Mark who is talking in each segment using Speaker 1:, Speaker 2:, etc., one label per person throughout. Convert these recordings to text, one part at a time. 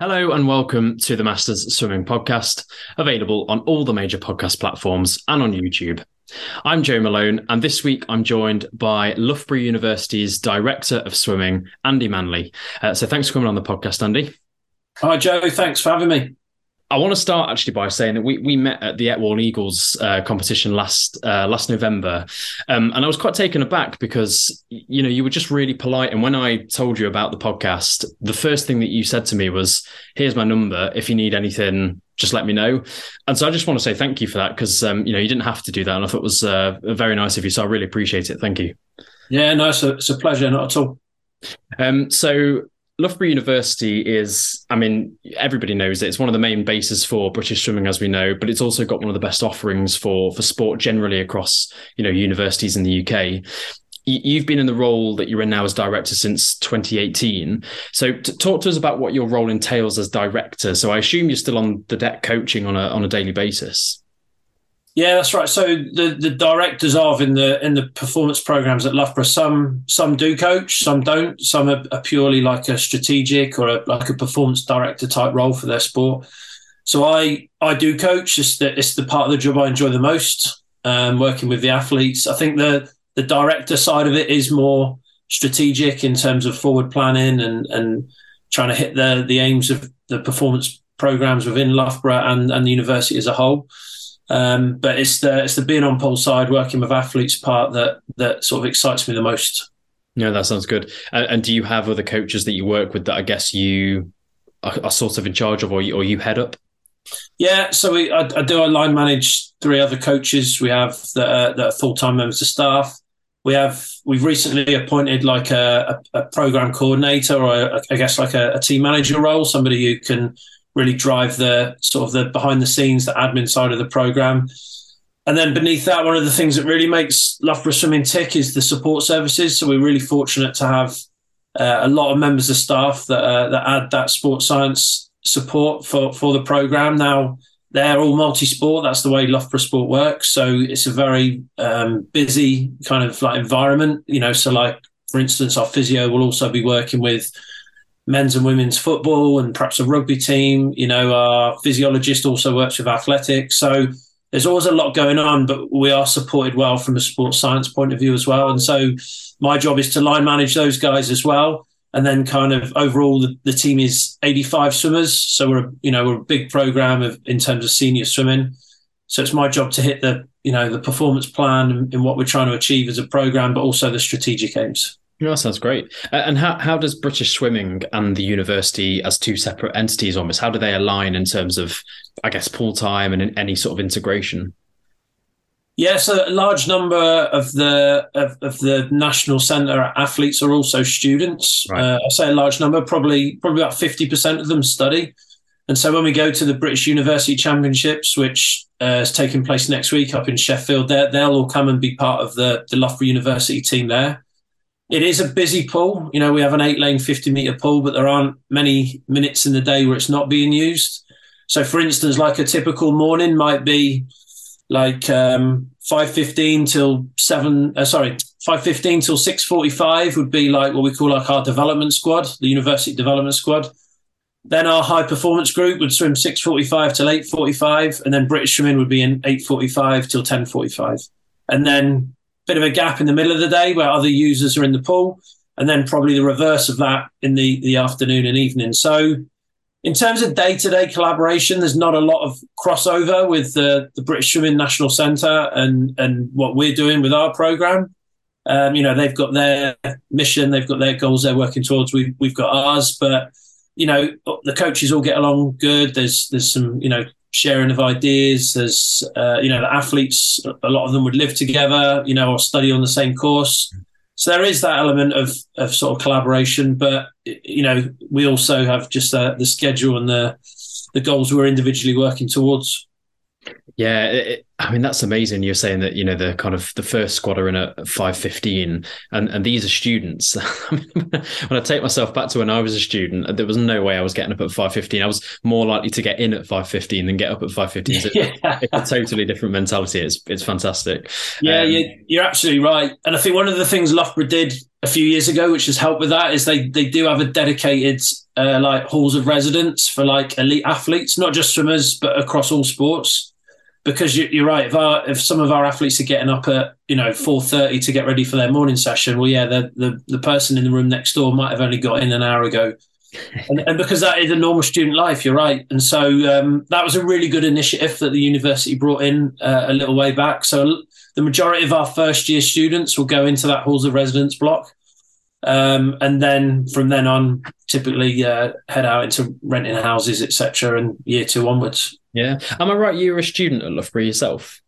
Speaker 1: Hello and welcome to the Masters Swimming Podcast, available on all the major podcast platforms and on YouTube. I'm Joe Malone, and this week I'm joined by Loughborough University's Director of Swimming, Andi Manley. Uh, so thanks for coming on the podcast, Andi.
Speaker 2: Hi, Joe. Thanks for having me.
Speaker 1: I want to start actually by saying that we, we met at the Etwall Eagles uh, competition last uh, last November, um, and I was quite taken aback because you know you were just really polite. And when I told you about the podcast, the first thing that you said to me was, "Here's my number. If you need anything, just let me know." And so I just want to say thank you for that because um, you know you didn't have to do that, and I thought it was uh, very nice of you. So I really appreciate it. Thank you.
Speaker 2: Yeah, no, it's a, it's a pleasure. Not at all.
Speaker 1: Um, so Loughborough University is, I mean, everybody knows it. It's one of the main bases for British swimming, as we know, but it's also got one of the best offerings for for sport generally across, you know, universities in the UK. You've been in the role that you're in now as director since 2018. So, t- talk to us about what your role entails as director. So, I assume you're still on the deck coaching on a on a daily basis.
Speaker 2: Yeah, that's right. So the, the directors of in the in the performance programs at Loughborough, some some do coach, some don't. Some are, are purely like a strategic or a, like a performance director type role for their sport. So I I do coach. It's the it's the part of the job I enjoy the most. Um, working with the athletes, I think the the director side of it is more strategic in terms of forward planning and and trying to hit the the aims of the performance programs within Loughborough and and the university as a whole. Um, but it's the it's the being on pole side, working with athletes part that that sort of excites me the most.
Speaker 1: Yeah, that sounds good. And, and do you have other coaches that you work with that I guess you are, are sort of in charge of, or you, or you head up?
Speaker 2: Yeah, so we I, I do I line manage three other coaches. We have that are, that are full time members of staff. We have we've recently appointed like a, a, a program coordinator or a, I guess like a, a team manager role, somebody who can really drive the sort of the behind the scenes, the admin side of the program. And then beneath that, one of the things that really makes Loughborough Swimming tick is the support services. So we're really fortunate to have uh, a lot of members of staff that uh, that add that sports science support for for the program. Now they're all multi-sport. That's the way Loughborough Sport works. So it's a very um, busy kind of like environment. You know, so like for instance, our physio will also be working with men's and women's football and perhaps a rugby team. You know, our physiologist also works with athletics. So there's always a lot going on, but we are supported well from a sports science point of view as well. And so my job is to line manage those guys as well. And then kind of overall, the, the team is 85 swimmers. So we're, you know, we're a big program of, in terms of senior swimming. So it's my job to hit the, you know, the performance plan and what we're trying to achieve as a program, but also the strategic aims.
Speaker 1: Yeah, that sounds great. And how, how does British Swimming and the university, as two separate entities almost, how do they align in terms of, I guess, pool time and any sort of integration?
Speaker 2: Yeah, so a large number of the of, of the national centre athletes are also students. Right. Uh, I say a large number, probably probably about fifty percent of them study. And so when we go to the British University Championships, which uh, is taking place next week up in Sheffield, they'll all come and be part of the the Loughborough University team there it is a busy pool. You know, we have an eight lane, 50 meter pool, but there aren't many minutes in the day where it's not being used. So, for instance, like a typical morning might be like um, 5.15 till 7, uh, sorry, 5.15 till 6.45 would be like what we call like our development squad, the university development squad. Then our high performance group would swim 6.45 till 8.45, and then British swimming would be in 8.45 till 10.45. And then bit of a gap in the middle of the day where other users are in the pool, and then probably the reverse of that in the, the afternoon and evening. So, in terms of day to day collaboration, there's not a lot of crossover with the, the British Swimming National Centre and, and what we're doing with our programme. Um, you know, they've got their mission, they've got their goals they're working towards. We've, we've got ours, but you know, the coaches all get along good. There's there's some you know sharing of ideas. There's, uh, you know, the athletes, a lot of them would live together, you know, or study on the same course. So there is that element of, of sort of collaboration, but, you know, we also have just uh, the schedule and the, the goals we're individually working towards.
Speaker 1: Yeah, it, I mean that's amazing. You're saying that you know the kind of the first squad are in at five fifteen, and and these are students. when I take myself back to when I was a student, there was no way I was getting up at five fifteen. I was more likely to get in at five fifteen than get up at five fifteen. So yeah. it's a totally different mentality. It's it's fantastic.
Speaker 2: Yeah, um, you're, you're absolutely right. And I think one of the things Loughborough did a few years ago, which has helped with that, is they they do have a dedicated uh, like halls of residence for like elite athletes, not just swimmers, but across all sports. Because you, are right, if our, if some of our athletes are getting up at you know four thirty to get ready for their morning session, well, yeah, the, the the person in the room next door might have only got in an hour ago, and, and, because that is a normal student life, you're right. And so um, that was a really good initiative that the university brought in uh, a little way back. So the majority of our first year students will go into that halls of residence block. Um, and then from then on, typically uh, head out into renting houses, etc., and year two onwards.
Speaker 1: Yeah, am I right? You were a student at Loughborough yourself.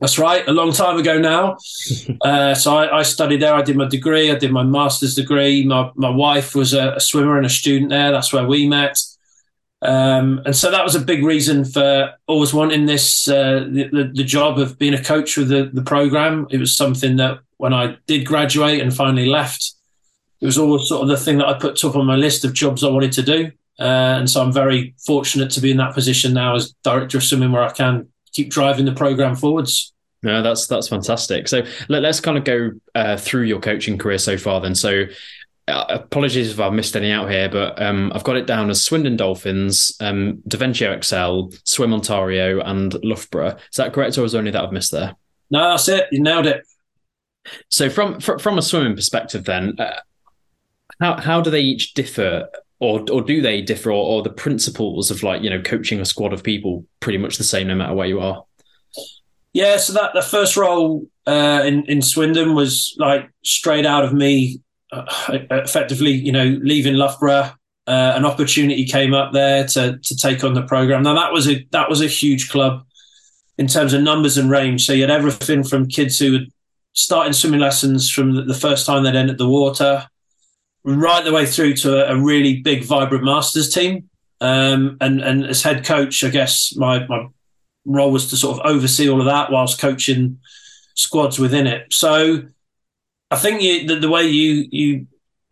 Speaker 2: That's right, a long time ago now. uh, so I, I, studied there. I did my degree. I did my master's degree. My my wife was a, a swimmer and a student there. That's where we met. Um, and so that was a big reason for always wanting this uh, the, the, job of being a coach with the, the program. It was something that when I did graduate and finally left, it was always sort of the thing that I put top on my list of jobs I wanted to do. Uh, and so I'm very fortunate to be in that position now as director of swimming, where I can keep driving the program forwards.
Speaker 1: No, that's that's fantastic. So let, us kind of go uh, through your coaching career so far. Then, so uh, apologies if I've missed any out here, but um, I've got it down as Swindon Dolphins, um, Derventio Excel, Swim Ontario, and Loughborough. Is that correct, or is only that I've missed there?
Speaker 2: No, that's it. You nailed it.
Speaker 1: So, from from a swimming perspective, then, uh, how how do they each differ, or or do they differ, or, or the principles of like you know coaching a squad of people pretty much the same no matter where you are?
Speaker 2: Yeah, so that the first role uh, in in Swindon was like straight out of me, uh, effectively, you know, leaving Loughborough. Uh, an opportunity came up there to to take on the program. Now that was a that was a huge club in terms of numbers and range. So you had everything from kids who were starting swimming lessons from the first time they'd entered the water, right the way through to a, really big, vibrant masters team. Um, and and as head coach, I guess my my role was to sort of oversee all of that whilst coaching squads within it. So I think you, the, the way you you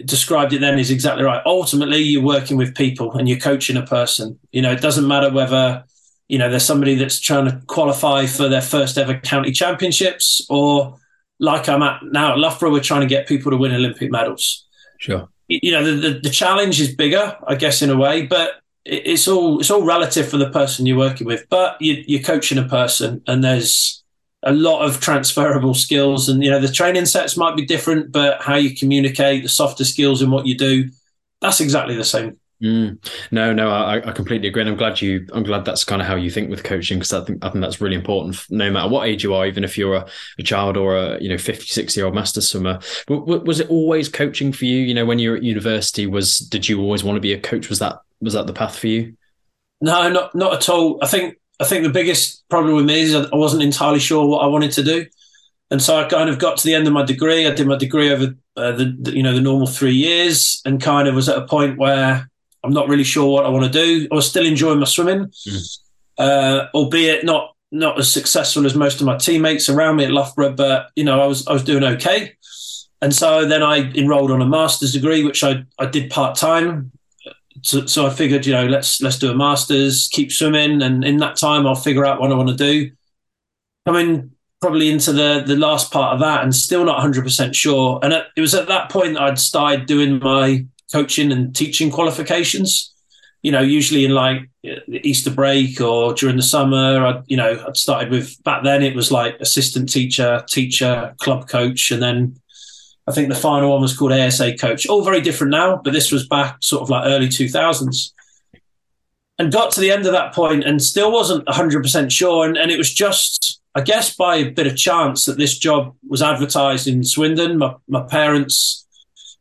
Speaker 2: described it then is exactly right. Ultimately, you're working with people and you're coaching a person. You know, it doesn't matter whether you know there's somebody that's trying to qualify for their first ever county championships or like I'm at now at Loughborough, we're trying to get people to win Olympic medals.
Speaker 1: Sure.
Speaker 2: You know, the, the, the challenge is bigger, I guess, in a way, but it's all it's all relative for the person you're working with. But you, you're coaching a person, and there's a lot of transferable skills. And you know, the training sets might be different, but how you communicate, the softer skills and what you do, that's exactly the same.
Speaker 1: Mm. No, no, I, I, completely agree. And I'm glad you, I'm glad that's kind of how you think with coaching because I think, I think that's really important no matter what age you are, even if you're a, a child or a, you know, 56 year old master swimmer. W- was it always coaching for you? You know, when you were at university, was, did you always want to be a coach? Was that, was that the path for you?
Speaker 2: No, not, not at all. I think, I think the biggest problem with me is I wasn't entirely sure what I wanted to do. And so I kind of got to the end of my degree. I did my degree over uh, the, the, you know, the normal three years and kind of was at a point where I'm not really sure what I want to do. I was still enjoying my swimming, mm. uh, albeit not not as successful as most of my teammates around me at Loughborough, but you know I was I was doing okay. And so then I enrolled on a master's degree, which I, I did part time. So, so I figured, you know, let's let's do a master's, keep swimming, and in that time I'll figure out what I want to do. Coming probably into the the last part of that, and still not 100 percent sure. And it was at that point that I'd started doing my coaching and teaching qualifications. You know, usually in like Easter break or during the summer, I, you know, I'd started with back then it was like assistant teacher, teacher, club coach, and then I think the final one was called ASA coach. All very different now, but this was back sort of like early 2000s. And got to the end of that point and still wasn't 100% sure. And, and it was just, I guess, by a bit of chance that this job was advertised in Swindon. My, my parents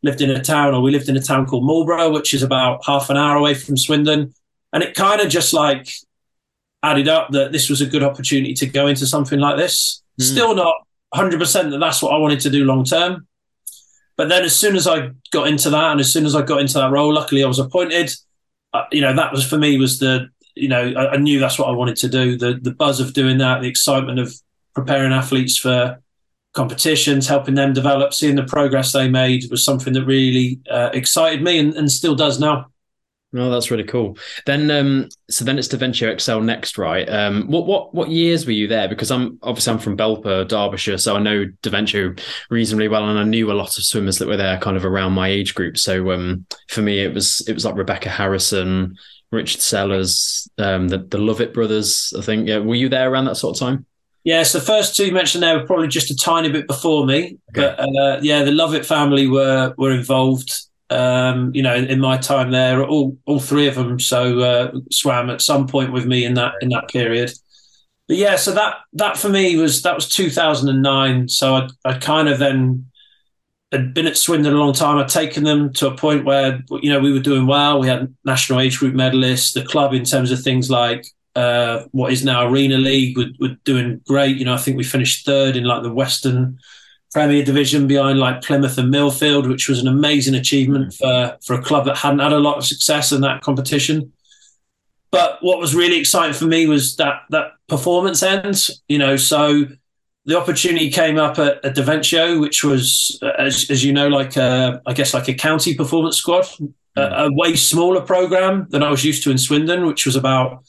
Speaker 2: lived in a town, or we lived in a town called Marlborough, which is about half an hour away from Swindon. And it kind of just like added up that this was a good opportunity to go into something like this. Mm. Still not 100% that that's what I wanted to do long term. But then as soon as I got into that and as soon as I got into that role, luckily I was appointed. Uh, you know, that was for me was the, you know, I, I knew that's what I wanted to do. The, the buzz of doing that, the excitement of preparing athletes for competitions, helping them develop, seeing the progress they made was something that really uh, excited me and, and, still does now.
Speaker 1: No, that's really cool. Then, um, so then it's Derventio Excel next, right? Um, what what what years were you there? Because I'm obviously I'm from Belper, Derbyshire, so I know Derventio reasonably well, and I knew a lot of swimmers that were there, kind of around my age group. So um, for me, it was it was like Rebecca Harrison, Richard Sellers, um, the the Lovett brothers. I think. Yeah, were you there around that sort of time?
Speaker 2: Yes, so the first two mentioned there were probably just a tiny bit before me, okay. but uh, yeah, the Lovett family were were involved um, you know, in my time there, all all three of them so uh, swam at some point with me in that in that period. But yeah, so that that for me was that was 2009. So I I kind of then had been at Swindon a long time. I'd taken them to a point where you know we were doing well. We had national age group medalists. The club, in terms of things like uh, what is now Arena League, were, were doing great. You know, I think we finished third in like the Western Premier Division behind like Plymouth and Millfield, which was an amazing achievement for, for a club that hadn't had a lot of success in that competition. But what was really exciting for me was that that performance end, you know, so the opportunity came up at, at Derventio, which was, as, as you know, like a, I guess like a county performance squad, mm. a, a way smaller program than I was used to in Swindon, which was about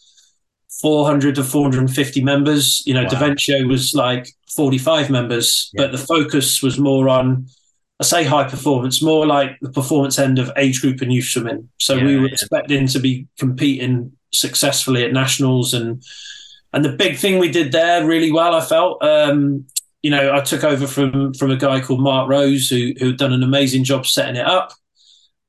Speaker 2: 400 to 450 members. You know, wow. Derventio was like 45 members, yeah. but the focus was more on, I say high performance, more like the performance end of age group and youth swimming. So yeah, we were yeah. expecting to be competing successfully at nationals and and the big thing we did there really well, I felt. Um, you know, I took over from from a guy called Mark Rose who who'd done an amazing job setting it up.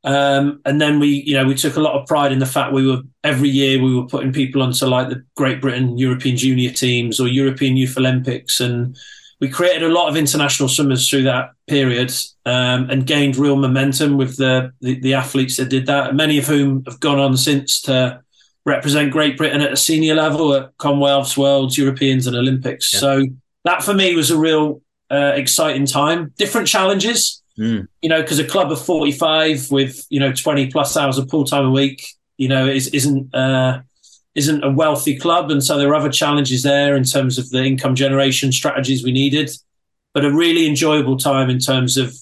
Speaker 2: Um, and then we, you know, we took a lot of pride in the fact we were every year we were putting people onto like the Great Britain European Junior teams or European Youth Olympics, and we created a lot of international swimmers through that period um, and gained real momentum with the, the, the athletes that did that. Many of whom have gone on since to represent Great Britain at a senior level at Commonwealths, Worlds, Europeans, and Olympics. Yeah. So that for me was a real uh, exciting time. Different challenges Mm. You know, because a club of 45 with, you know, 20 plus hours of pool time a week, you know, is, isn't, uh, isn't a wealthy club. And so there are other challenges there in terms of the income generation strategies we needed, but a really enjoyable time in terms of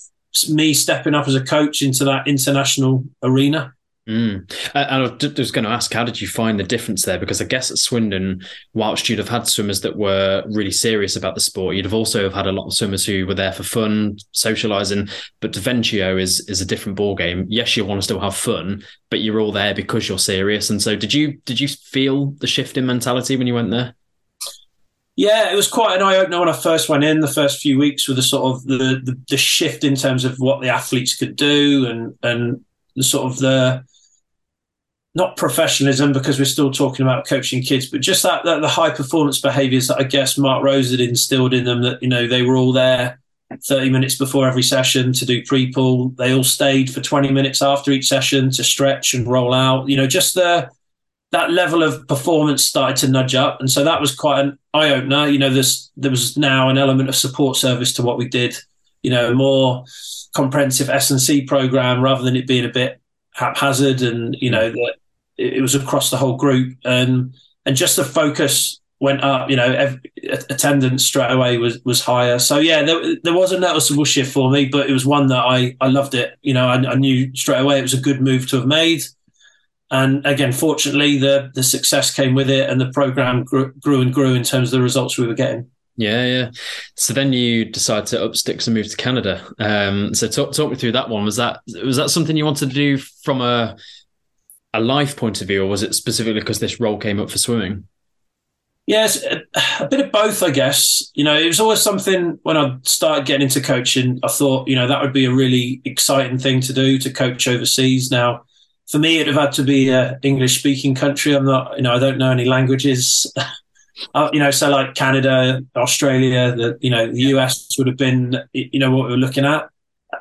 Speaker 2: me stepping up as a coach into that international arena.
Speaker 1: Mm. I, was going to ask, how did you find the difference there? Because I guess at Swindon, whilst you'd have had swimmers that were really serious about the sport, you'd have also have had a lot of swimmers who were there for fun, socialising. But Derventio is is a different ball game. Yes, you want to still have fun, but you're all there because you're serious. And so, did you did you feel the shift in mentality when you went there?
Speaker 2: Yeah, it was quite an eye opener when I first went in. The first few weeks with the sort of the, the the shift in terms of what the athletes could do and and the sort of the not professionalism because we're still talking about coaching kids, but just that, that the high performance behaviours that I guess Mark Rose had instilled in them. That you know they were all there 30 minutes before every session to do pre-pull. They all stayed for 20 minutes after each session to stretch and roll out. You know, just the that level of performance started to nudge up, and so that was quite an eye opener. You know, there's there was now an element of support service to what we did. You know, a more comprehensive S and C program rather than it being a bit haphazard and you know that it was across the whole group, and and just the focus went up. You know, every, attendance straight away was was higher. So yeah, there, there was a noticeable shift for me, but it was one that I I loved it. You know, I, I knew straight away it was a good move to have made. And again, fortunately, the the success came with it, and the program grew, grew and grew in terms of the results we were getting.
Speaker 1: Yeah, yeah. So then you decide to up sticks and move to Canada. Um, so talk talk me through that one. Was that was that something you wanted to do from a a life point of view, or was it specifically because this role came up for swimming?
Speaker 2: Yes, a, a bit of both, I guess. You know, it was always something when I started getting into coaching, I thought, you know, that would be a really exciting thing to do to coach overseas. Now, for me, it'd have had to be an English speaking country. I'm not, you know, I don't know any languages. uh, you know, so like Canada, Australia, the, you know, the US would have been, you know, what we were looking at.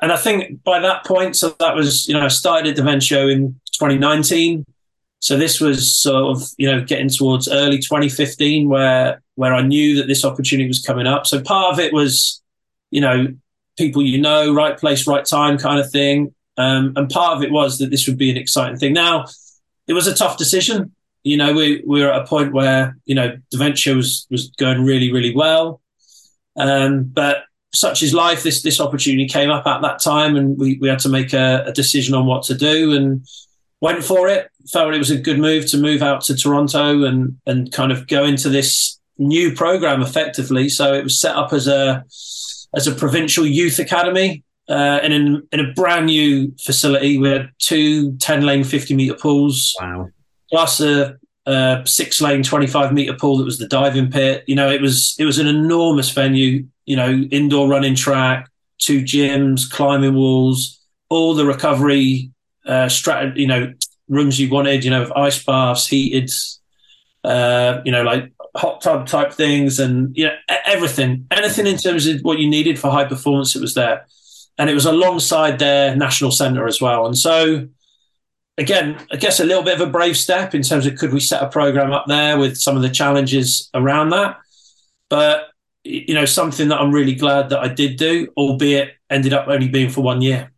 Speaker 2: And I think by that point, so that was, you know, I started Derventio in 2019. So this was sort of, you know, getting towards early 2015 where where I knew that this opportunity was coming up. So part of it was, you know, people you know, right place, right time kind of thing. Um, and part of it was that this would be an exciting thing. Now, it was a tough decision. You know, we, we were at a point where, you know, Derventio was, was going really, really well. Um, but such is life. This this opportunity came up at that time, and we, we had to make a, a decision on what to do. And went for it. Felt it was a good move to move out to Toronto and and kind of go into this new program effectively. So it was set up as a as a provincial youth academy uh, in, in a brand new facility. We had two 10 lane 50 meter pools.
Speaker 1: Wow.
Speaker 2: Plus a, a six lane 25 meter pool that was the diving pit. You know, it was it was an enormous venue. You know, indoor running track, two gyms, climbing walls, all the recovery uh, strat, you know, rooms you wanted. You know, with ice baths, heated, uh, you know, like hot tub type things, and you know, everything, anything in terms of what you needed for high performance, it was there, and it was alongside their national centre as well, and so. Again, I guess a little bit of a brave step in terms of could we set a program up there with some of the challenges around that, but you know something that I'm really glad that I did do, albeit ended up only being for one year.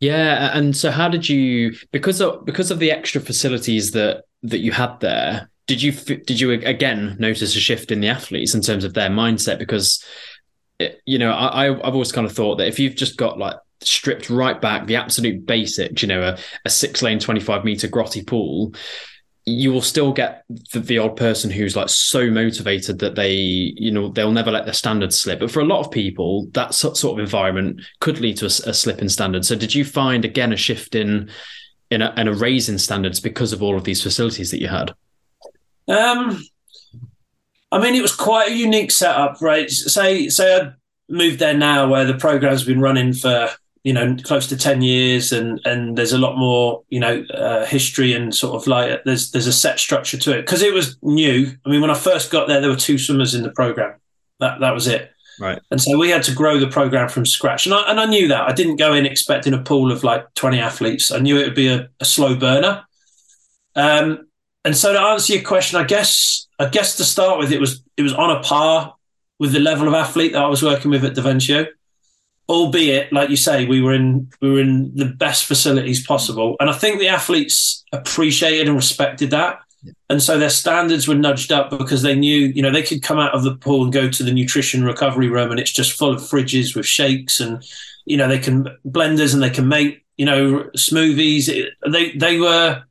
Speaker 1: Yeah, and so how did you because of because of the extra facilities that that you had there? Did you did you again notice a shift in the athletes in terms of their mindset? Because eh, you know, I I've always kind of thought that if you've just got like stripped right back the absolute basic, you know, a, a six lane twenty five meter grotty pool, you will still get the, the, odd person who's like so motivated that they, you know, they'll never let their standards slip. But for a lot of people, that sort of environment could lead to a, a slip in standards. So, did you find again a shift in in a, in a raise in standards because of all of these facilities that you had?
Speaker 2: Um, I mean, it was quite a unique setup, right? Say, say I moved there now, where the program's been running for you know close to 10 years and and there's a lot more you know uh, history and sort of like there's there's a set structure to it. Because it was new. I mean when i first got there there were two swimmers in the program. That that was it.
Speaker 1: Right.
Speaker 2: And so we had to grow the program from scratch. And i, and I knew that. I didn't go in expecting a pool of like 20 athletes. I knew it would be a, a slow burner. Um and so to answer your question i guess i guess to start with it was it was on a par with the level of athlete that i was working with at Derventio albeit like you say we were in we were in the best facilities possible. And i think the athletes appreciated and respected that. And so their standards were nudged up because they knew you know they could come out of the pool and go to the nutrition recovery room and it's just full of fridges with shakes and you know they can blenders and they can make you know smoothies. They they were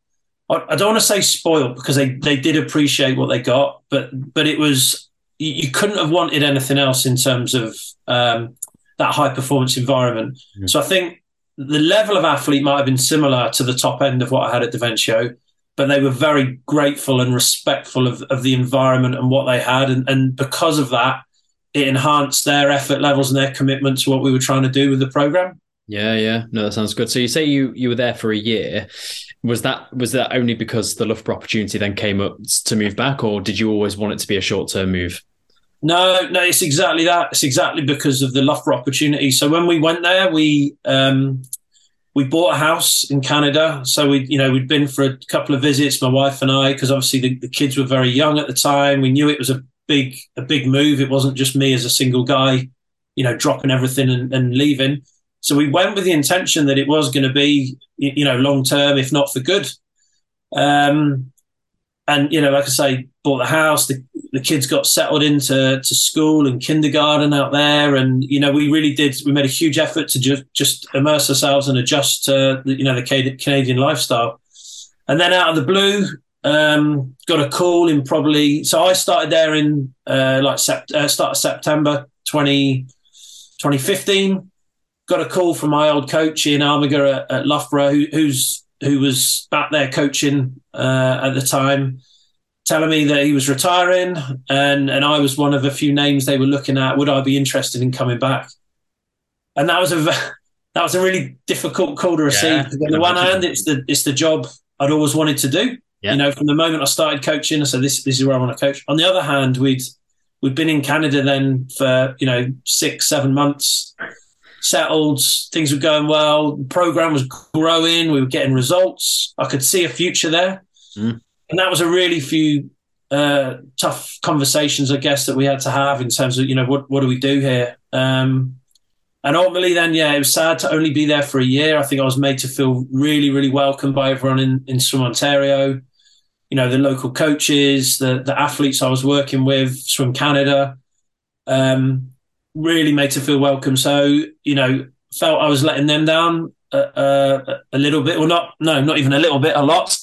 Speaker 2: I don't want to say spoiled because they, they did appreciate what they got, but but it was you couldn't have wanted anything else in terms of um, that high performance environment. Mm. So I think the level of athlete might have been similar to the top end of what I had at Derventio, but they were very grateful and respectful of, of the environment and what they had. And, and because of that, it enhanced their effort levels and their commitment to what we were trying to do with the program.
Speaker 1: Yeah, yeah. No, that sounds good. So you say you you were there for a year. Was that was that only because the Loughborough opportunity then came up to move back, or did you always want it to be a short term move?
Speaker 2: No, no, it's exactly that. It's exactly because of the Loughborough opportunity. So when we went there, we um, we bought a house in Canada. So we, you know, we'd been for a couple of visits, my wife and I, because obviously the, the, kids were very young at the time. We knew it was a big, a big move. It wasn't just me as a single guy, you know, dropping everything and, and leaving. So we went with the intention that it was going to be, you know, long term, if not for good. Um, and you know, like I say, bought the house. The, the kids got settled into to school and kindergarten out there, and you know, we really did. We made a huge effort to just just immerse ourselves and adjust to you know the Canadian lifestyle. And then out of the blue, um, got a call in probably. So I started there in uh, like sept, uh, start of September 20, 2015. Got a call from my old coach Ian Armiger at, at Loughborough, who, who's who was back there coaching uh, at the time, telling me that he was retiring, and and I was one of a few names they were looking at. Would I be interested in coming back? And that was a that was a really difficult call to receive. Yeah, on the one hand, it's the it's the job I'd always wanted to do. Yeah. You know, from the moment I started coaching, I said this this is where I want to coach. On the other hand, we'd we'd been in Canada then for you know six seven months settled, things were going well, the program was growing, we were getting results. I could see a future there. Mm. And that was a really few uh, tough conversations, I guess, that we had to have in terms of, you know, what, what do we do here? Um, and ultimately, then, yeah, it was sad to only be there for a year. I think I was made to feel really, really welcome by everyone in, in Swim Ontario, you know, the local coaches, the, the athletes I was working with, Swim Canada. Um, really made to feel welcome. So, you know, felt I was letting them down a, a little bit, or not, no, not even a little bit, a lot.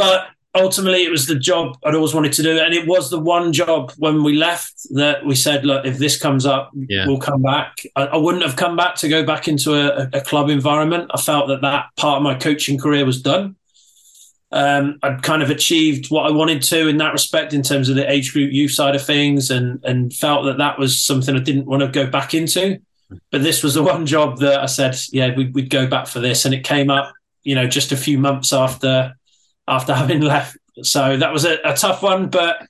Speaker 2: But ultimately, it was the job I'd always wanted to do. And it was the one job when we left that we said, look, if this comes up, yeah. we'll come back. I, I, wouldn't have come back to go back into a, a, club environment. I felt that that part of my coaching career was done. Um, I'd kind of achieved what I wanted to in that respect in terms of the age group youth side of things and, and felt that that was something I didn't want to go back into. But this was the one job that I said, yeah, we'd, we'd go back for this. And it came up, you know, just a few months after after having left. So that was a, a tough one, but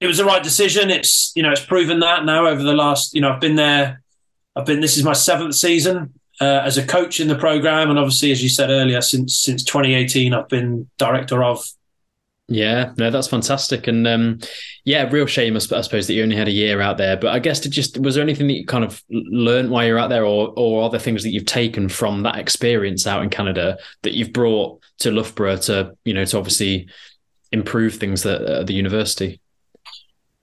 Speaker 2: it was the right decision. It's you know it's proven that now over the last you know I've been there. I've been this is my seventh season uh, as a coach in the program, and obviously as you said earlier, since since 2018 I've been director of
Speaker 1: yeah, no, that's fantastic, and um, yeah, real shame, I suppose, that you only had a year out there. But I guess, did just was there anything that you kind of learned while you're out there, or or other things that you've taken from that experience out in Canada that you've brought to Loughborough to you know to obviously improve things at, at the university?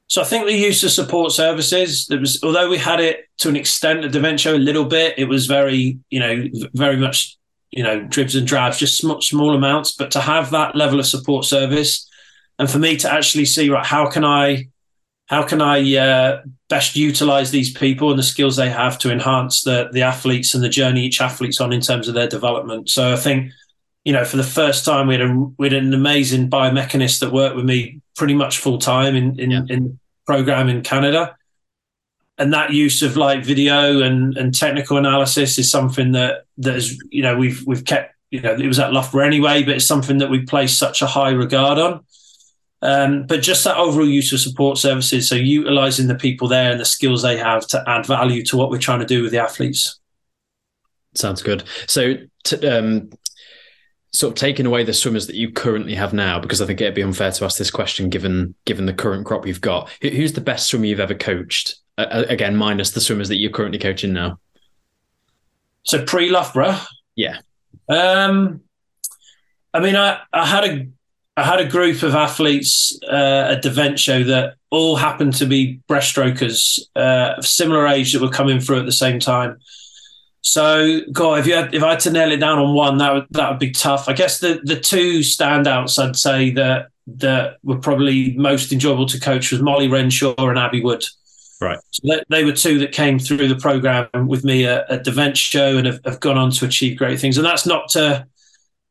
Speaker 2: So I think the use of support services, there was, although we had it to an extent at Derventio a little bit, it was very, you know, very much you know, dribs and drabs, just small, small amounts. But to have that level of support service, and for me to actually see, right, how can I, how can I uh, best utilize these people and the skills they have to enhance the the athletes and the journey each athlete's on in terms of their development. So I think, you know, for the first time, we had a we had an amazing biomechanist that worked with me pretty much full time in in, yeah. in program in Canada and that use of like video and, and technical analysis is something that that is you know we've we've kept you know it was at Loughborough anyway, but it's something that we place such a high regard on. Um, but just that overall use of support services, so utilizing the people there and the skills they have to add value to what we're trying to do with the athletes.
Speaker 1: Sounds good. So, um, sort of taking away the swimmers that you currently have now, because I think it'd be unfair to ask this question given given the current crop you've got. Who's the best swimmer you've ever coached? Uh, again, minus the swimmers that you're currently coaching now.
Speaker 2: So pre Loughborough,
Speaker 1: yeah.
Speaker 2: Um, I mean, I, I had a I had a group of athletes uh, at show that all happened to be breaststrokers uh, of similar age that were coming through at the same time. So, God, if you had, if I had to nail it down on one, that would that would be tough. I guess the the two standouts I'd say that that were probably most enjoyable to coach was Molly Renshaw and Abbie Wood.
Speaker 1: Right.
Speaker 2: So they, they, were two that came through the program with me at, at show and have, have, gone on to achieve great things. And that's not to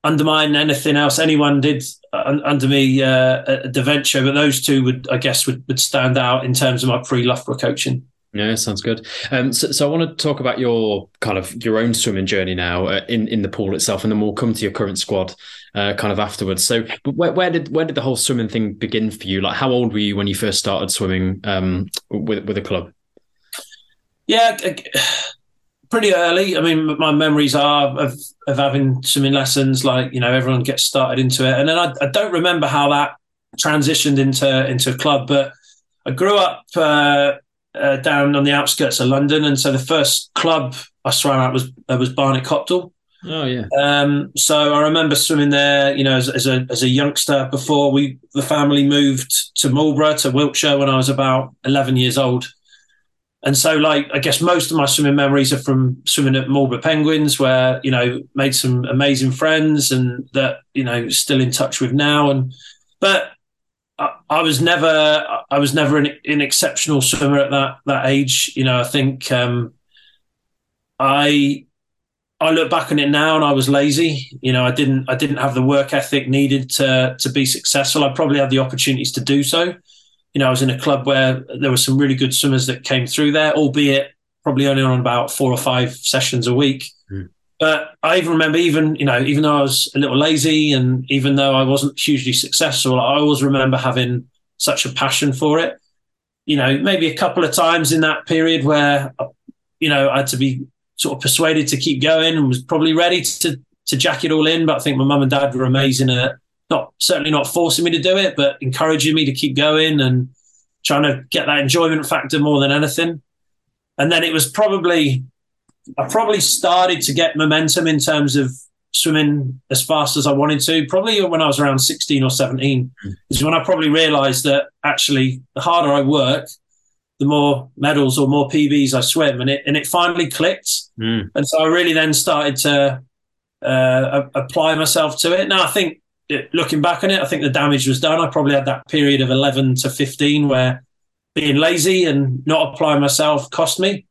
Speaker 2: undermine anything else anyone did uh, under me uh, at show. but those two would, I guess, would, would stand out in terms of my pre-Loughborough coaching.
Speaker 1: Yeah, sounds good. Um, so, so, I want to talk about your kind of your own swimming journey now uh, in in the pool itself, and then we'll come to your current squad uh, kind of afterwards. So, where, where, did where did the whole swimming thing begin for you? Like, how old were you when you first started swimming um, with with a club?
Speaker 2: Yeah, pretty early. I mean, my memories are of of having swimming lessons. Like you know, everyone gets started into it, and then I, I don't remember how that transitioned into into a club, but I grew up. Uh, uh, down on the outskirts of London, and so the first club I swam at was uh, was Barnet Copthall.
Speaker 1: Oh yeah.
Speaker 2: Um, so I remember swimming there, you know, as, as, a as a youngster before we the family moved to Marlborough to Wiltshire when I was about eleven years old. And so, like, I guess most of my swimming memories are from swimming at Marlborough Penguins, where you know made some amazing friends and that you know still in touch with now. And but I, was never I was never an, an, exceptional swimmer at that that age. You know, I think um, I I look back on it now and I was lazy. You know, I didn't I didn't have the work ethic needed to to be successful. I probably had the opportunities to do so. You know, I was in a club where there were some really good swimmers that came through there, albeit probably only on about four or five sessions a week. Mm. But I even remember, even you know, even though I was a little lazy, and even though I wasn't hugely successful, I always remember having such a passion for it. You know, maybe a couple of times in that period where, you know, I had to be sort of persuaded to keep going and was probably ready to to jack it all in. But I think my mum and dad were amazing at not certainly not forcing me to do it, but encouraging me to keep going and trying to get that enjoyment factor more than anything. And then it was probably I probably started to get momentum in terms of swimming as fast as I wanted to. Probably when I was around 16 or 17 mm. is when I probably realized that actually the harder I work, the more medals or more PBs I swim, and it and it finally clicked. Mm. And so I really then started to uh, apply myself to it. Now I think looking back on it, I think the damage was done. I probably had that period of 11 to 15 where being lazy and not applying myself cost me.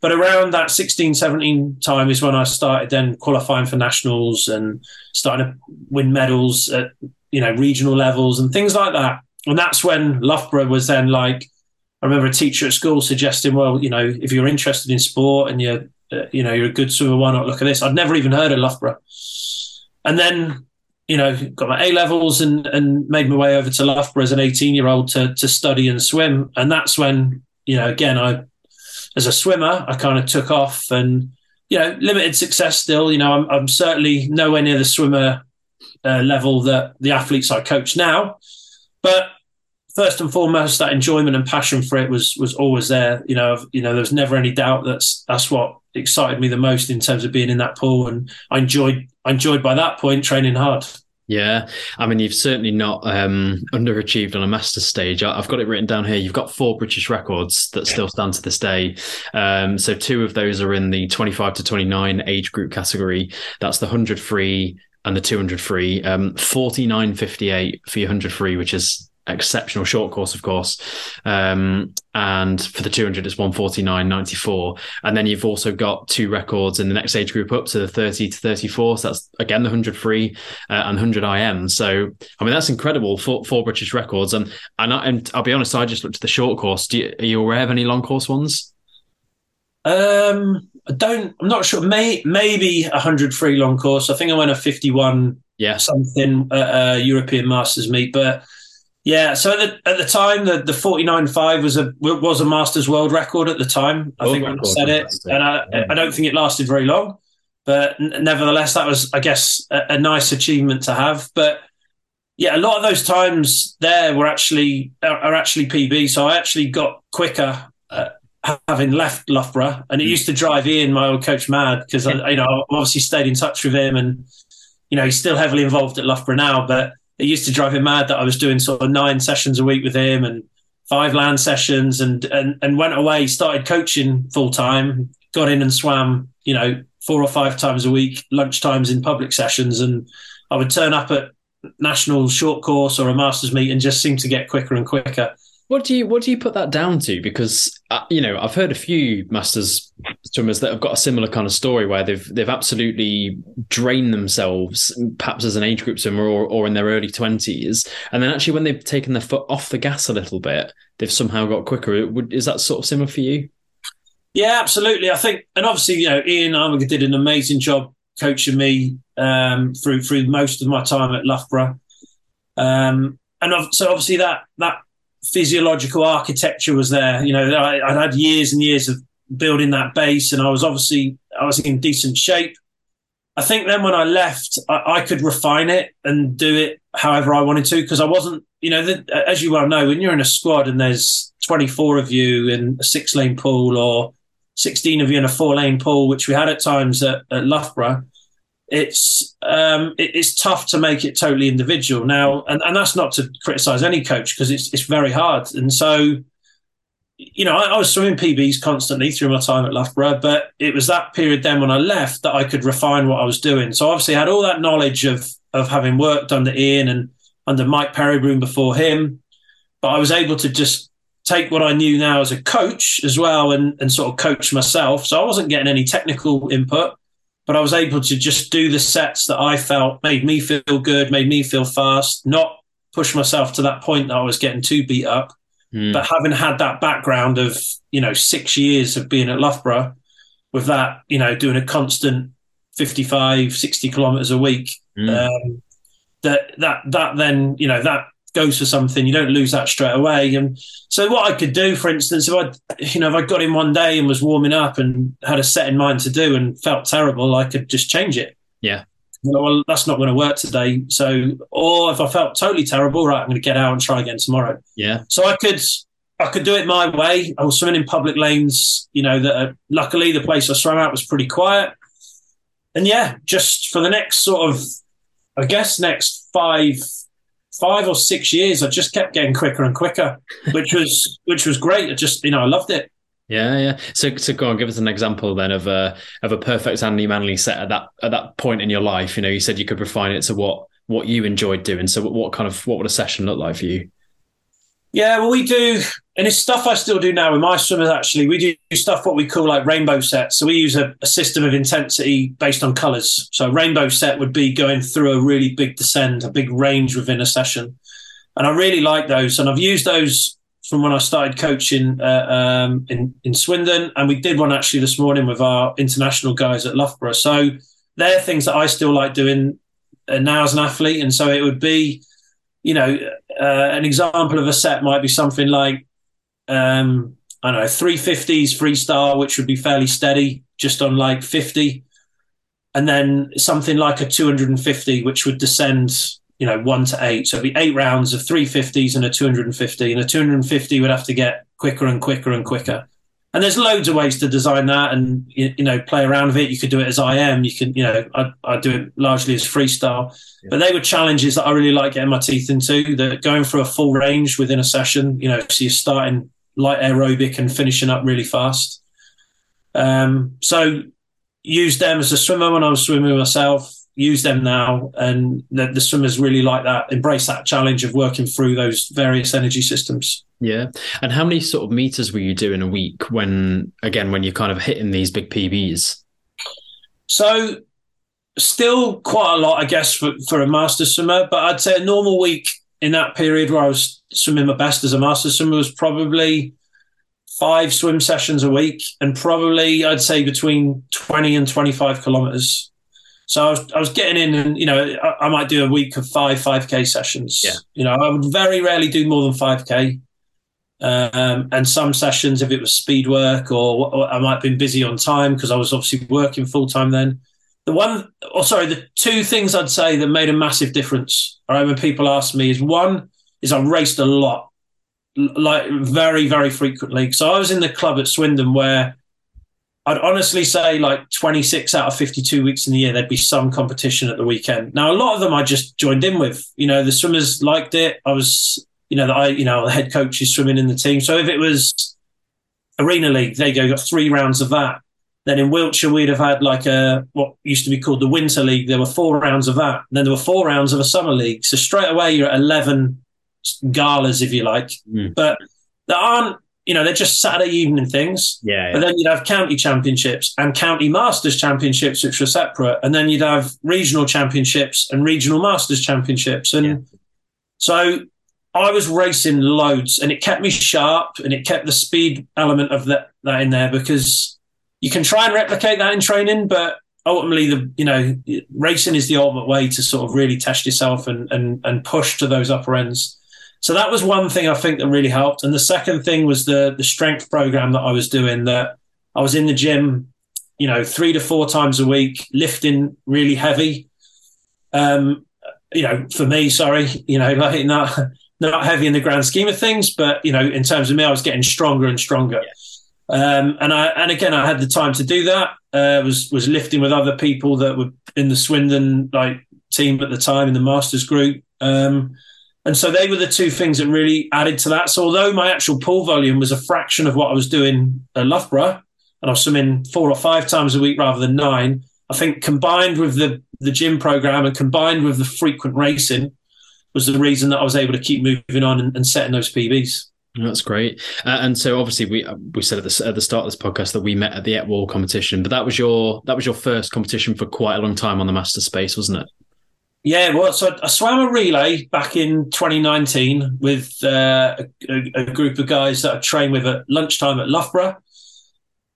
Speaker 2: But around that 16, 17 time is when I started then qualifying for nationals and starting to win medals at, you know, regional levels and things like that. And that's when Loughborough was then like, I remember a teacher at school suggesting, well, you know, if you're interested in sport and you're, uh, you know, you're a good swimmer, why not look at this? I'd never even heard of Loughborough. And then you know, got my A levels and, and made my way over to Loughborough as an 18 year old to, to study and swim. And that's when, you know, again, I, as a swimmer, I kind of took off and, you know, limited success still. You know, I'm, I'm certainly nowhere near the swimmer uh, level that the athletes I coach now. But first and foremost, that enjoyment and passion for it was was always there. You know, you know, there was never any doubt that's that's what excited me the most in terms of being in that pool, and I enjoyed I enjoyed by that point training hard.
Speaker 1: Yeah, I mean, you've certainly not um, underachieved on a master stage. I've got it written down here. You've got four British records that still stand to this day. Um, so two of those are in the 25 to 29 age group category. That's the 100 free and the 200 free. Um, 49.58 for your 100 free, which is exceptional short course, of course. Um, and for the 200, it's 149.94. And then you've also got two records in the next age group up to the 30 to 34. So that's again the 100 free uh, and 100 IM. So, I mean, that's incredible for four British records. And, and, I, and I'll be honest, I just looked at the short course. Do You, are you aware of any long course ones?
Speaker 2: Um, I don't, I'm not sure. May, maybe a 100 free long course. I think I went a 51
Speaker 1: yeah.
Speaker 2: something uh, uh, European Masters meet, but yeah, so at the, at the time, the, the 49.5 was a was a Masters world record at the time. I world think I said it, and I, yeah. I don't think it lasted very long, but nevertheless, that was, I guess, a, a, nice achievement to have. But yeah, a lot of those times there were actually are, are actually PB. So I actually got quicker uh, having left Loughborough, and it mm. used to drive Ian, my old coach, mad because I, you know, I obviously stayed in touch with him, and you know, he's still heavily involved at Loughborough now, but it used to drive him mad that I was doing sort of nine sessions a week with him and five land sessions and and and went away, started coaching full time, got in and swam, you know, four or five times a week, lunch times in public sessions, and I would turn up at national short course or a masters meet and just seem to get quicker and quicker.
Speaker 1: What do you what do you put that down to? Because uh, you know I've heard a few masters swimmers that have got a similar kind of story where they've they've absolutely drained themselves, perhaps as an age group swimmer or, or in their early twenties, and then actually when they've taken their foot off the gas a little bit, they've somehow got quicker. Is that sort of similar for you?
Speaker 2: Yeah, absolutely. I think, and obviously, you know, Ian Armiger did an amazing job coaching me um, through through most of my time at Loughborough. Um, and so obviously that that physiological architecture was there. You know, I, would had years and years of building that base, and I was obviously I was in decent shape. I think then when I left, I, I could refine it and do it however I wanted to because I wasn't, you know, the, as you well know, when you're in a squad and there's 24 of you in a six lane pool or 16 of you in a four lane pool, which we had at times at, at Loughborough, it's um, it, it's tough to make it totally individual now, and, and that's not to criticize any coach because it's it's very hard. And so, you know, I, I, was swimming PBs constantly through my time at Loughborough, but it was that period then when I left that I could refine what I was doing. So obviously, I had all that knowledge of of having worked under Ian and under Mike Peyrebrune before him, but I was able to just take what I knew now as a coach as well and, and sort of coach myself. So I wasn't getting any technical input but I was able to just do the sets that I felt made me feel good, made me feel fast, not push myself to that point that I was getting too beat up. Mm. But having had that background of, you know, six years of being at Loughborough with that, you know, doing a constant 55, 60 kilometers a week, mm. um, that, that, that then, you know, that goes for something, you don't lose that straight away. And so, what I could do, for instance, if I, you know, if I got in one day and was warming up and had a set in mind to do and felt terrible, I could just change it.
Speaker 1: Yeah.
Speaker 2: well, that's not going to work today. So, or if I felt totally terrible, right, I'm going to get out and try again tomorrow.
Speaker 1: Yeah.
Speaker 2: So I could, I could do it my way. I was swimming in public lanes, you know, that are, luckily the place I swam at was pretty quiet. And yeah, just for the next sort of, I guess, next five five or six years, I just kept getting quicker and quicker, which was which was great. I just you know I loved it.
Speaker 1: Yeah, yeah. So, so go on, give us an example then of a of a perfect Andi Manley set at that at that point in your life. You know, you said you could refine it to what what you enjoyed doing. So, what, what kind of what would a session look like for you?
Speaker 2: Yeah, well, we do, and it's stuff I still do now with my swimmers. Actually, we do stuff what we call like rainbow sets. So we use a, a system of intensity based on colours. So rainbow set would be going through a really big descent, a big range within a session, and I really like those. And I've used those from when I started coaching uh, um, in in Swindon, and we did one actually this morning with our international guys at Loughborough. So they're things that I still like doing uh, now as an athlete, and so it would be you know, uh, an example of a set might be something like, um, I don't know, 350s freestyle, which would be fairly steady, just on like 50. And then something like a 250, which would descend, you know, one to eight. So it'd be eight rounds of 350s and a 250. And a 250 would have to get quicker and quicker and quicker. And there's loads of ways to design that and, you, you know, play around with it. You could do it as I am. You can, you know, I, I do it largely as freestyle but they were challenges that I really like getting my teeth into. That going for a full range within a session, you know, so you're starting light aerobic and finishing up really fast. Um, so use them as a swimmer when I was swimming myself. Use them now, and the, the swimmers really like that. Embrace that challenge of working through those various energy systems.
Speaker 1: Yeah. And how many sort of meters were you doing a week when, again, when you're kind of hitting these big PBs?
Speaker 2: So still quite a lot, I guess, for, for a master swimmer. But I'd say a normal week in that period where I was swimming my best as a master swimmer was probably five swim sessions a week and probably I'd say between 20 and 25 kilometers. So I was, I was getting in and, you know, I, I might do a week of five 5K sessions.
Speaker 1: Yeah.
Speaker 2: You know, I would very rarely do more than 5K. Um, and some sessions, if it was speed work or, or I might have been busy on time because I was obviously working full time then, the one, oh, sorry, the two things I'd say that made a massive difference. I remember people ask me is one is I raced a lot, like very, very frequently. So I was in the club at Swindon where I'd honestly say like 26 out of 52 weeks in the year, there'd be some competition at the weekend. Now, a lot of them I just joined in with. You know, the swimmers liked it. I was, you know, I, you know, the head coach is swimming in the team. So if it was Arena League, there you go, got three rounds of that. Then in Wiltshire, we'd have had like a what used to be called the Winter League. There were four rounds of that. And then there were four rounds of a Summer League. So straight away, you're at 11 galas, if you like. Mm. But there aren't, you know, they're just Saturday evening things.
Speaker 1: Yeah, yeah.
Speaker 2: But then you'd have county championships and county masters championships, which were separate. And then you'd have regional championships and regional masters championships. And yeah. so I was racing loads and it kept me sharp and it kept the speed element of that, that in there because you can try and replicate that in training, but ultimately the you know racing is the ultimate way to sort of really test yourself and and and push to those upper ends. So that was one thing I think that really helped. And the second thing was the the strength program that I was doing that I was in the gym, you know, three to four times a week, lifting really heavy. Um, you know, for me, sorry, you know, like not not heavy in the grand scheme of things, but you know, in terms of me, I was getting stronger and stronger. Yeah. Um, and I and again, I had the time to do that. Uh, was was lifting with other people that were in the Swindon like team at the time in the Masters group. Um, and so they were the two things that really added to that. So although my actual pull volume was a fraction of what I was doing at Loughborough, and I was swimming four or five times a week rather than nine, I think combined with the the gym program and combined with the frequent racing was the reason that I was able to keep moving on and, and setting those PBs.
Speaker 1: That's great. Uh, and so obviously we uh, we said at the, at the start of this podcast that we met at the Etwall competition, but that was your that was your first competition for quite a long time on the master space, wasn't it?
Speaker 2: Yeah, well, so I swam a relay back in 2019 with uh, a, a, group of guys that I trained with at lunchtime at Loughborough.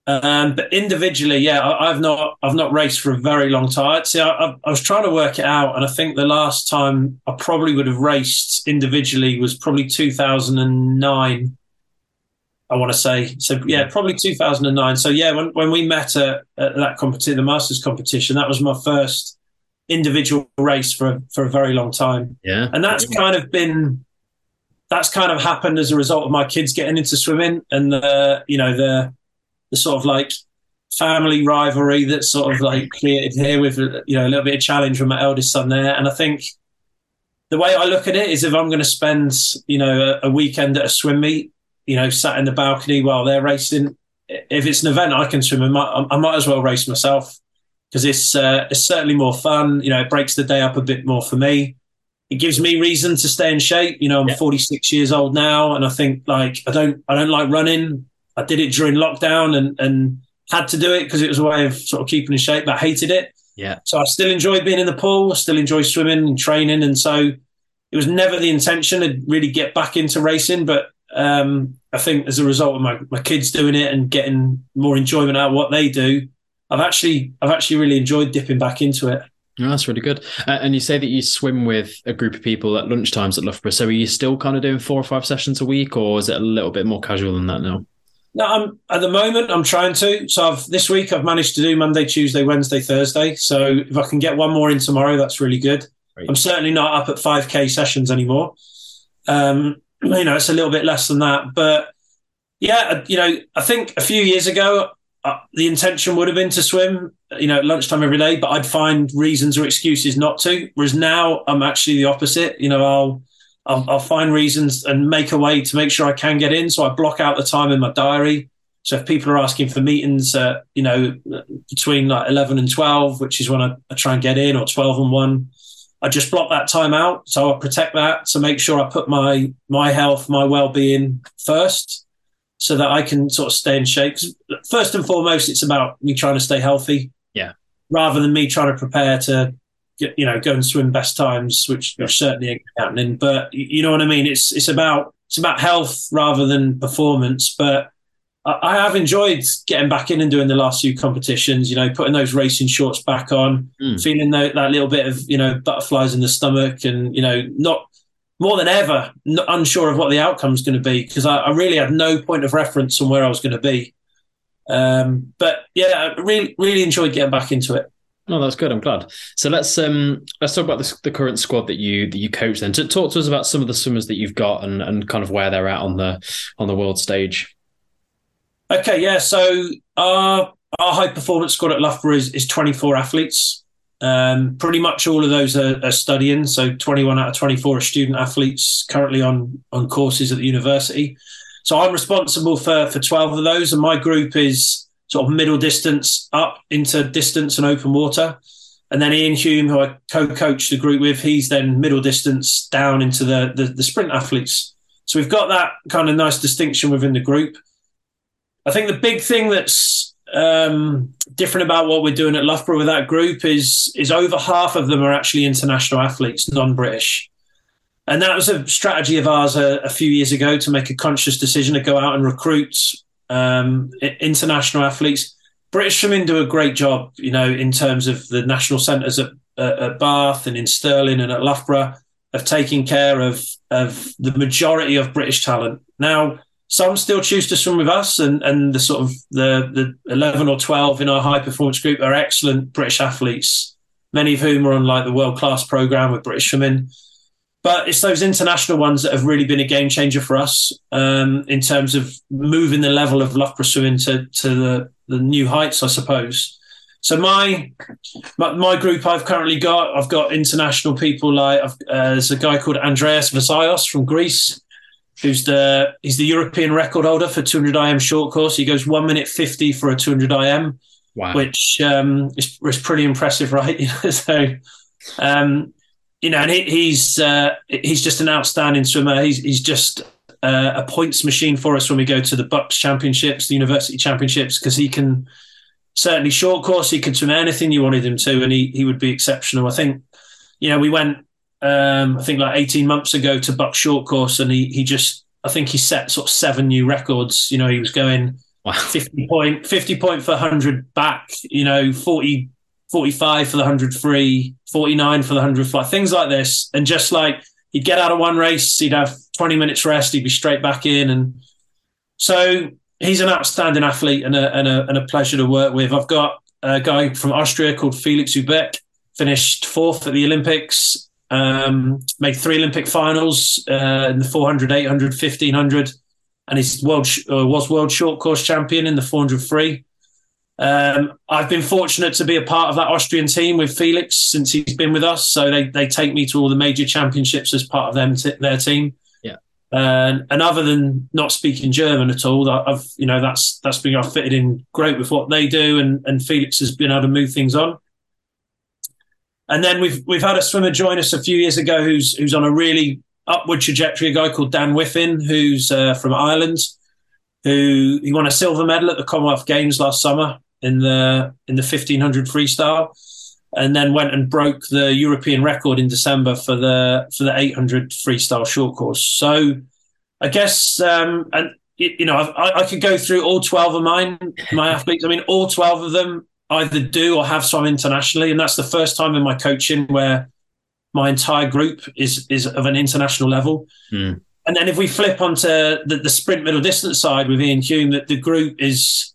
Speaker 2: Um, but individually, yeah, I, have not I've not raced for a very long time. See, I, I, was trying to work it out, and I think the last time I probably would have raced individually was probably 2009. I want to say so. Yeah, probably 2009. So yeah, when when we met at, at that competition, the Masters competition, that was my first individual race for for a very long time.
Speaker 1: Yeah,
Speaker 2: and that's kind of been that's kind of happened as a result of my kids getting into swimming and the you know the the sort of like family rivalry that's sort of like created here with you know a little bit of challenge from my eldest son there and i think the way I look at it is if I'm going to spend, you know, a, a, weekend at a swim meet, you know, sat in the balcony while they're racing, if it's an event I can swim, I might, I might as well race myself because it's uh, it's certainly more fun. You know, it breaks the day up a bit more for me. It gives me reason to stay in shape. You know, I'm yeah. 46 years old now, and I think like I don't I don't like running. I did it during lockdown and and had to do it because it was a way of sort of keeping in shape, but I hated it.
Speaker 1: Yeah.
Speaker 2: So I still enjoy being in the pool, still enjoy swimming and training. And so it was never the intention to really get back into racing. But um, I think as a result of my, my kids doing it and getting more enjoyment out of what they do, I've actually I've actually really enjoyed dipping back into it.
Speaker 1: Oh, that's really good. Uh, and you say that you swim with a group of people at lunchtimes at Loughborough. So are you still kind of doing four or five sessions a week, or is it a little bit more casual than that now?
Speaker 2: No, I'm at the moment. I'm trying to. So I've this week I've managed to do Monday, Tuesday, Wednesday, Thursday. So if I can get one more in tomorrow, that's really good. Great. I'm certainly not up at 5k sessions anymore. Um, you know, it's a little bit less than that, but yeah, you know, I think a few years ago uh, the intention would have been to swim, you know, at lunchtime every day, but I'd find reasons or excuses not to. Whereas now I'm actually the opposite. You know, I'll I'll, I'll, find reasons and make a way to make sure I can get in. So I block out the time in my diary. So if people are asking for meetings, uh, you know, between like 11 and 12, which is when I, I, try and get in, or 12 and 1, I just block that time out. So I protect that to make sure I put my my health, my well being first, so that I can sort of stay in shape. First and foremost, it's about me trying to stay healthy.
Speaker 1: Yeah.
Speaker 2: Rather than me trying to prepare to you know, go and swim best times, which, which certainly ain't happening. But you know what I mean? It's it's about it's about health rather than performance. But I, I have enjoyed getting back in and doing the last few competitions. You know, putting those racing shorts back on, mm. feeling that, that little bit of you know butterflies in the stomach, and you know not more than ever not unsure of what the outcome is going to be because I, I, really had no point of reference on where I was going to be. Um, but yeah, I really really enjoyed getting back into it.
Speaker 1: No, that's good. I'm glad. So let's um let's talk about the, the current squad that you that you coach. Then to talk to us about some of the swimmers that you've got and and kind of where they're at on the on the world stage.
Speaker 2: Okay, yeah. So our our high performance squad at Loughborough is, is 24 athletes. Um, pretty much all of those are, are, studying. So 21 out of 24 are student athletes currently on on courses at the university. So I'm responsible for for 12 of those, and my group is sort of middle distance up into distance and open water. And then Ian Hulme, who I co-coach the group with, he's then middle distance down into the, the, the sprint athletes. So we've got that kind of nice distinction within the group. I think the big thing that's um, different about what we're doing at Loughborough with that group is is over half of them are actually international athletes, non-British. And that was a strategy of ours a, a, few years ago to make a conscious decision to go out and recruit um, international athletes. British swimming do a great job, you know, in terms of the national centres at, at, Bath and in Stirling and at Loughborough of taking care of of the majority of British talent. Now, some still choose to swim with us, and and the sort of the the eleven or twelve in our high performance group are excellent British athletes, many of whom are on like the world class program with British swimming. But it's those international ones that have really been a game changer for us um, in terms of moving the level of love pursuing to, to the, the new heights, I suppose. So my, my, my group I've currently got, I've got international people like uh, there's a guy called Andreas Vazaios from Greece, who's the he's the European record holder for 200 IM short course. He goes one minute 50 for a 200 IM, wow. which um, is, is pretty impressive, right? so um, you know, and he, he's uh, he's just an outstanding swimmer. He's he's just uh, a points machine for us when we go to the BUCS Championships, the University Championships, because he can certainly short course. He can swim anything you wanted him to, and he he would be exceptional. I think, you know, we went um, I think like eighteen months ago to BUCS short course, and he he just I think he set sort of seven new records. You know, he was going. Wow. 50 point 50 point for 100 back you know 40 45 for the 100 free, 49 for the 100 fly, things like this. And just like he'd get out of one race, he'd have 20 minutes rest, he'd be straight back in. And so he's an outstanding athlete and a, and a, and a pleasure to work with. I've got a guy from Austria called Felix Auböck, finished fourth at the Olympics, um, made three Olympic finals uh, in the 400, 800, 1500, and he's world uh, was world short course champion in the 400 free. Um, I've been fortunate to be a part of that Austrian team with Felix since he's been with us. So they, they take me to all the major championships as part of them t- their team.
Speaker 1: Yeah.
Speaker 2: And and other than not speaking German at all, I've you know that's that's been I've fitted in great with what they do, and and Felix has been able to move things on. And then we've we've had a swimmer join us a few years ago who's who's on a really upward trajectory. A guy called Dan Wiffen, who's uh, from Ireland, who he won a silver medal at the Commonwealth Games last summer in the in the 1500 freestyle and then went and broke the European record in December for the for the 800 freestyle short course. So I guess um, and you know I, I could go through all 12 of mine my athletes. I mean all 12 of them either do or have swum internationally, and that's the first time in my coaching where my entire group is is of an international level.
Speaker 1: Mm.
Speaker 2: And then if we flip onto the, the sprint middle distance side with Ian Hulme, that the group is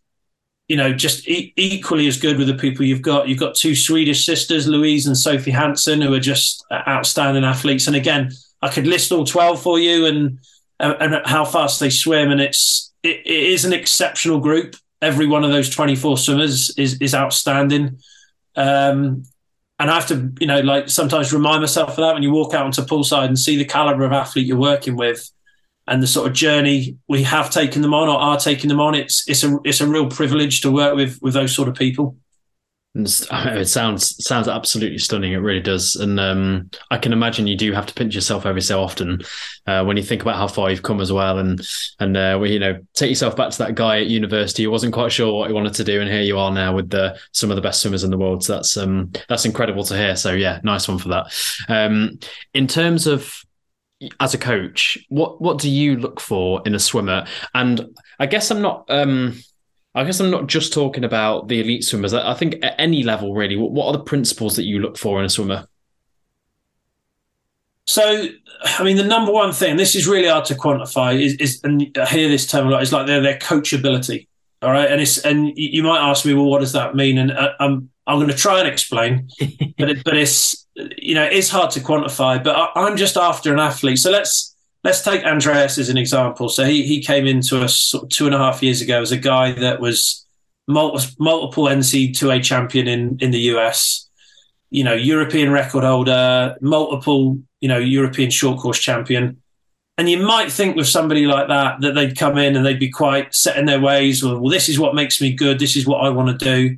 Speaker 2: you know, just e- equally as good with the people you've got. You've got two Swedish sisters, Louise and Sophie Hansson, who are just outstanding athletes. And again, I could list all twelve for you and and how fast they swim, and it's it, it is an exceptional group. Every one of those twenty four swimmers is is outstanding. Um, and I have to, you know, like sometimes remind myself of that when you walk out onto poolside and see the caliber of athlete you're working with and the sort of journey we have taken them on or are taking them on. It's it's a it's a real privilege to work with with those sort of people.
Speaker 1: It sounds sounds absolutely stunning. It really does, and um, I can imagine you do have to pinch yourself every so often uh, when you think about how far you've come as well, and and uh, you know take yourself back to that guy at university who wasn't quite sure what he wanted to do, and here you are now with the some of the best swimmers in the world. So that's um, that's incredible to hear. So yeah, nice one for that. Um, in terms of as a coach, what what do you look for in a swimmer? And I guess I'm not. Um, I guess I'm not just talking about the elite swimmers. I, think at any level, really, what, what are the principles that you look for in a swimmer?
Speaker 2: So, I mean, the number one thing, this is really hard to quantify, is, is and I hear this term a lot, is like their, their coachability. All right. And it's, and you might ask me, well, what does that mean? And uh, I'm, I'm going to try and explain, but it, but it's, you know, it's hard to quantify, but I, am just after an athlete. So let's let's take Andreas as an example. So he he came into us two and a half years ago as a guy that was multiple, multiple NC2A champion in in the US, you know, European record holder, multiple you know European short course champion. And you might think with somebody like that that they'd come in and they'd be quite set in their ways. Well, well, this is what makes me good. This is what I want to do.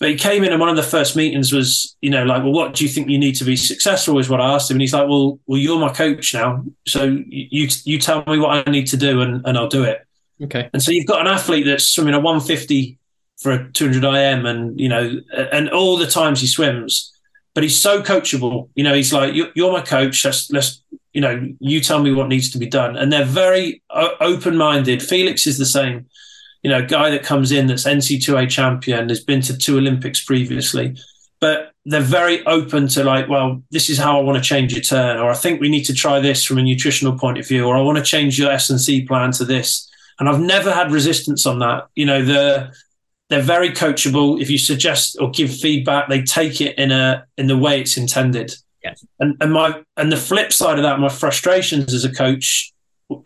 Speaker 2: But he came in and one of the first meetings was, you know, like, well, what do you think you need to be successful? Is what I asked him, and he's like, well, well, you're my coach now, so you you tell me what I need to do, and, and I'll do it.
Speaker 1: Okay.
Speaker 2: And so you've got an athlete that's swimming a 150 for a 200 IM, and you know, and all the times he swims, but he's so coachable. You know, he's like, you're my coach. Let's let's you know, you tell me what needs to be done, and they're very open minded. Felix is the same you know, a guy that comes in that's NC2A champion, has been to two Olympics previously, but they're very open to like, well, this is how I want to change your turn, or I think we need to try this from a nutritional point of view, or I want to change your S and C plan to this. And I've never had resistance on that. You know, the they're very coachable. If you suggest or give feedback, they take it in a in the way it's intended.
Speaker 1: Yes.
Speaker 2: And and my and the flip side of that, my frustrations as a coach,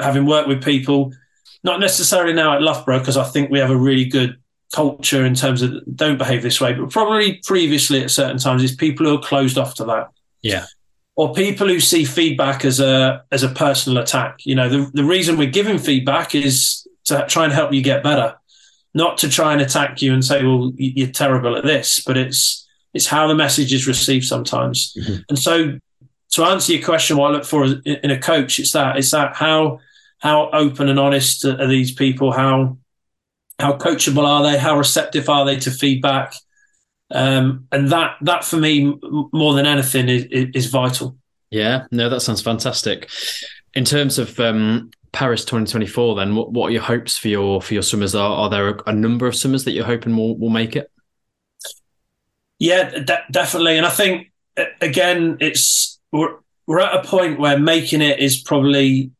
Speaker 2: having worked with people not necessarily now at Loughborough because I think we have a really good culture in terms of don't behave this way, but probably previously at certain times is people who are closed off to that.
Speaker 1: Yeah.
Speaker 2: Or people who see feedback as a as a personal attack. You know, the, the reason we're giving feedback is to try and help you get better, not to try and attack you and say, "Well, you're terrible at this." But it's it's how the message is received sometimes. Mm-hmm. And so, to answer your question, what I look for in a coach, it's that it's that how how open and honest are these people? How how coachable are they? How receptive are they to feedback? Um, and that that for me more than anything is, is vital.
Speaker 1: Yeah, no, that sounds fantastic. In terms of um, Paris 2024, then what, what are your hopes for your for your swimmers? Are, are there a, a number of swimmers that you're hoping will will make it?
Speaker 2: Yeah, de- definitely. And I think again, it's we're we're at a point where making it is probably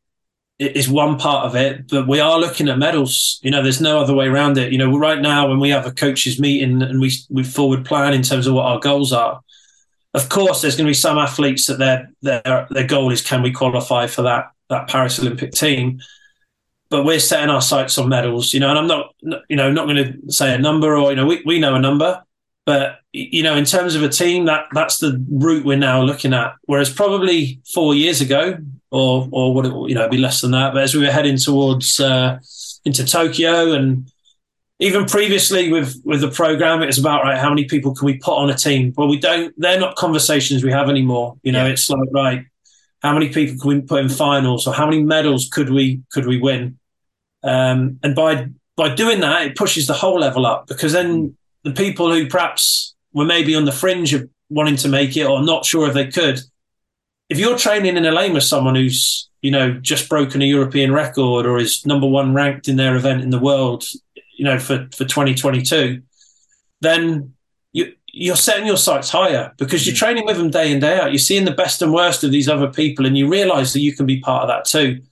Speaker 2: is one part of it, but we are looking at medals. You know, there's no other way around it. You know, right now when we have a coaches meeting and we we forward plan in terms of what our goals are, of course there's going to be some athletes that their their their goal is can we qualify for that that Paris Olympic team. but we're setting our sights on medals, you know, and I'm not, you know, not going to say a number or, you know, we, we know a number, but, you know, in terms of a team, that that's the route we're now looking at. Whereas probably four years ago, or, or what, it, you know, be less than that. But as we were heading towards, uh, into Tokyo and even previously with, with the program, it was about, right, how many people can we put on a team? Well, we don't, they're not conversations we have anymore. You know, yeah. it's like, right, how many people can we put in finals or how many medals could we, could we win? Um, and by by doing that, it pushes the whole level up because then the people who perhaps were maybe on the fringe of wanting to make it or not sure if they could, if you're training in a lane with someone who's you know just broken a European record or is number one ranked in their event in the world, you know for for 2022, then you you're setting your sights higher because you're mm. training with them day in day out. You're seeing the best and worst of these other people, and you realise that you can be part of that too.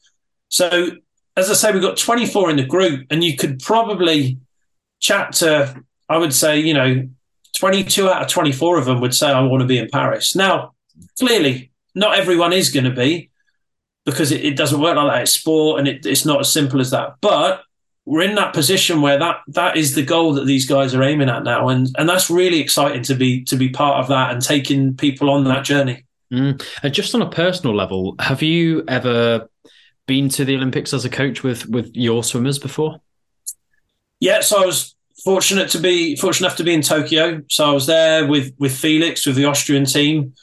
Speaker 2: So as I say, we've got 24 in the group, and you could probably chat to, I would say, you know, 22 out of 24 of them would say, I want to be in Paris. Now, clearly, not everyone is going to be because it, it, doesn't work like that. It's sport and it, it's not as simple as that. But we're in that position where that that is the goal that these guys are aiming at now, and and that's really exciting to be to be part of that and taking people on that journey.
Speaker 1: Mm. And just on a personal level, have you ever been to the Olympics as a coach with with your swimmers before?
Speaker 2: Yeah, so I was fortunate to be fortunate enough to be in Tokyo. So I was there with with Felix with the Austrian team.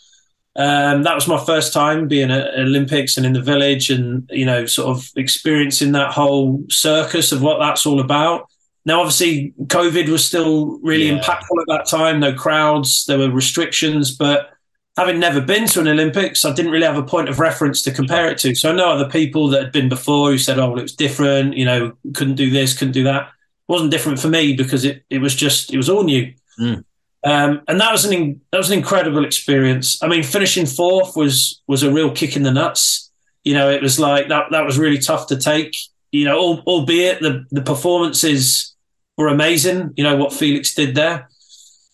Speaker 2: Um, that was my first time being at Olympics and in the village, and you know, sort of experiencing that whole circus of what that's all about. Now, obviously, COVID was still really yeah. impactful at that time. No crowds, there were restrictions, but having never been to an Olympics, I didn't really have a point of reference to compare it to. So I know other people that had been before who said, "Oh, well, it was different. You know, couldn't do this, couldn't do that." It wasn't different for me because it it was just it was all new. Mm. Um, and that was an in, that was an incredible experience. I mean, finishing fourth was was a real kick in the nuts. You know, it was like that that was really tough to take. You know, albeit the the performances were amazing. You know what Felix did there.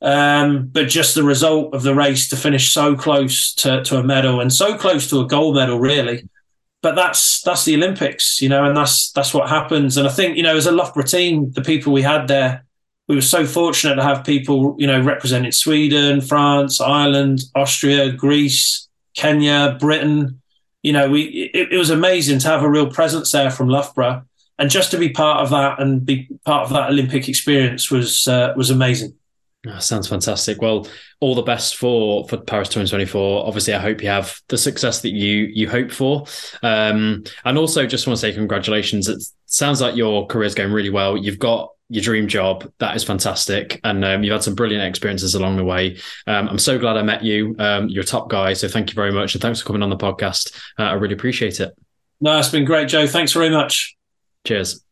Speaker 2: Um, but just the result of the race to finish so close to, to a medal and so close to a gold medal, really. But that's that's the Olympics, you know, and that's that's what happens. And I think, you know, as a Loughborough team, the people we had there, we were so fortunate to have people, you know, representing Sweden, France, Ireland, Austria, Greece, Kenya, Britain. You know, we it, it was amazing to have a real presence there from Loughborough, and just to be part of that and be part of that Olympic experience was uh, was amazing.
Speaker 1: Oh, sounds fantastic. Well, all the best for for Paris 2024. Obviously, I hope you have the success that you you hope for. Um, and also, just want to say congratulations. It sounds like your career is going really well. You've got your dream job. That is fantastic, and um, you've had some brilliant experiences along the way. Um, I'm so glad I met you. Um, you're a top guy, so thank you very much, and thanks for coming on the podcast. Uh, I really appreciate it.
Speaker 2: No, it's been great, Joe. Thanks very much.
Speaker 1: Cheers.